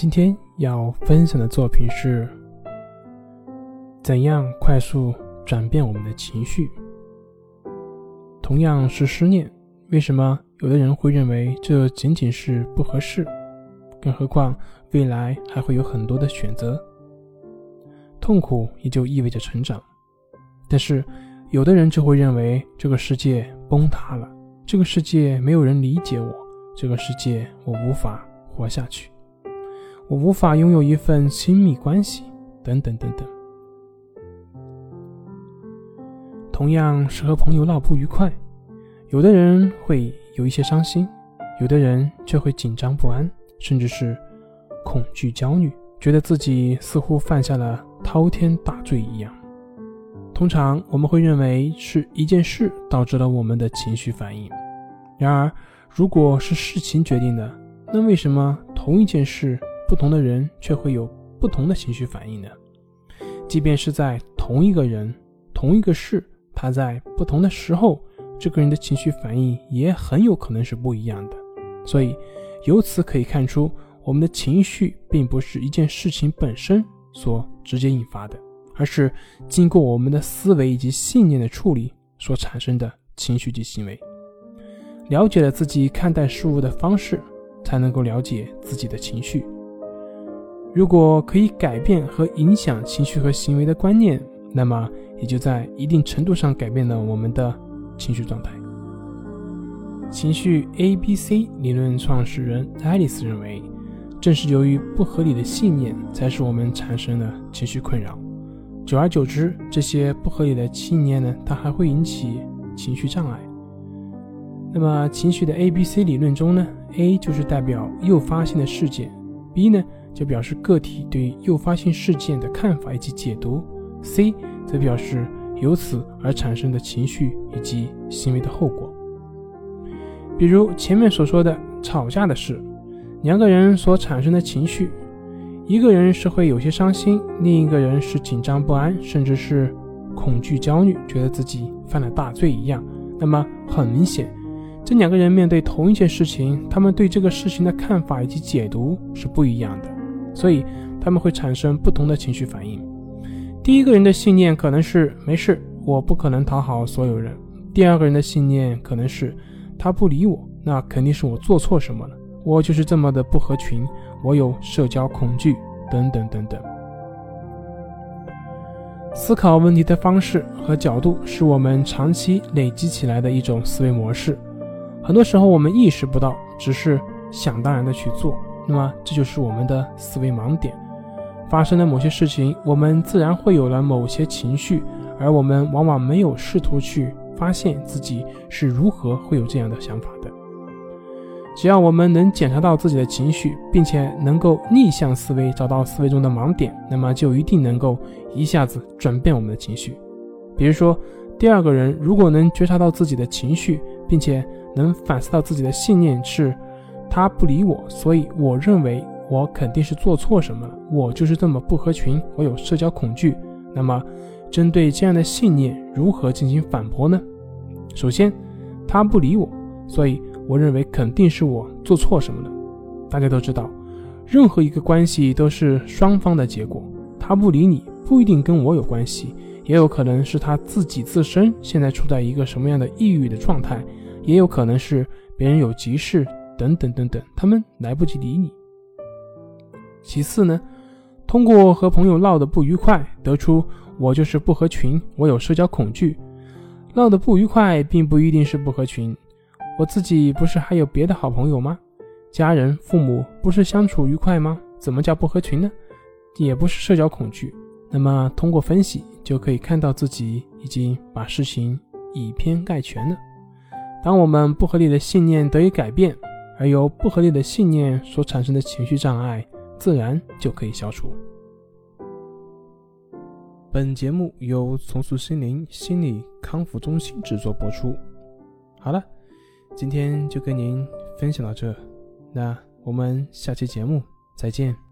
今天要分享的作品是：怎样快速转变我们的情绪？同样是思念，为什么有的人会认为这仅仅是不合适？更何况未来还会有很多的选择。痛苦也就意味着成长，但是有的人就会认为这个世界崩塌了，这个世界没有人理解我，这个世界我无法活下去，我无法拥有一份亲密关系，等等等等。同样是和朋友闹不愉快，有的人会有一些伤心，有的人却会紧张不安，甚至是恐惧焦虑，觉得自己似乎犯下了滔天大罪一样。通常我们会认为是一件事导致了我们的情绪反应。然而，如果是事情决定的，那为什么同一件事，不同的人却会有不同的情绪反应呢？即便是在同一个人、同一个事。他在不同的时候，这个人的情绪反应也很有可能是不一样的。所以，由此可以看出，我们的情绪并不是一件事情本身所直接引发的，而是经过我们的思维以及信念的处理所产生的情绪及行为。了解了自己看待事物的方式，才能够了解自己的情绪。如果可以改变和影响情绪和行为的观念。那么，也就在一定程度上改变了我们的情绪状态。情绪 A B C 理论创始人爱丽丝认为，正是由于不合理的信念，才使我们产生了情绪困扰。久而久之，这些不合理的信念呢，它还会引起情绪障碍。那么，情绪的 A B C 理论中呢，A 就是代表诱发性的事件，B 呢就表示个体对诱发性事件的看法以及解读。C 则表示由此而产生的情绪以及行为的后果。比如前面所说的吵架的事，两个人所产生的情绪，一个人是会有些伤心，另一个人是紧张不安，甚至是恐惧焦虑，觉得自己犯了大罪一样。那么很明显，这两个人面对同一件事情，他们对这个事情的看法以及解读是不一样的，所以他们会产生不同的情绪反应。第一个人的信念可能是没事，我不可能讨好所有人。第二个人的信念可能是他不理我，那肯定是我做错什么了。我就是这么的不合群，我有社交恐惧，等等等等。思考问题的方式和角度是我们长期累积起来的一种思维模式，很多时候我们意识不到，只是想当然的去做，那么这就是我们的思维盲点。发生了某些事情，我们自然会有了某些情绪，而我们往往没有试图去发现自己是如何会有这样的想法的。只要我们能检查到自己的情绪，并且能够逆向思维，找到思维中的盲点，那么就一定能够一下子转变我们的情绪。比如说，第二个人如果能觉察到自己的情绪，并且能反思到自己的信念是“他不理我”，所以我认为。我肯定是做错什么了，我就是这么不合群，我有社交恐惧。那么，针对这样的信念，如何进行反驳呢？首先，他不理我，所以我认为肯定是我做错什么了。大家都知道，任何一个关系都是双方的结果。他不理你，不一定跟我有关系，也有可能是他自己自身现在处在一个什么样的抑郁的状态，也有可能是别人有急事等等等等，他们来不及理你。其次呢，通过和朋友闹得不愉快，得出我就是不合群，我有社交恐惧。闹得不愉快并不一定是不合群，我自己不是还有别的好朋友吗？家人、父母不是相处愉快吗？怎么叫不合群呢？也不是社交恐惧。那么通过分析就可以看到自己已经把事情以偏概全了。当我们不合理的信念得以改变，而由不合理的信念所产生的情绪障碍。自然就可以消除。本节目由重塑心灵心理康复中心制作播出。好了，今天就跟您分享到这，那我们下期节目再见。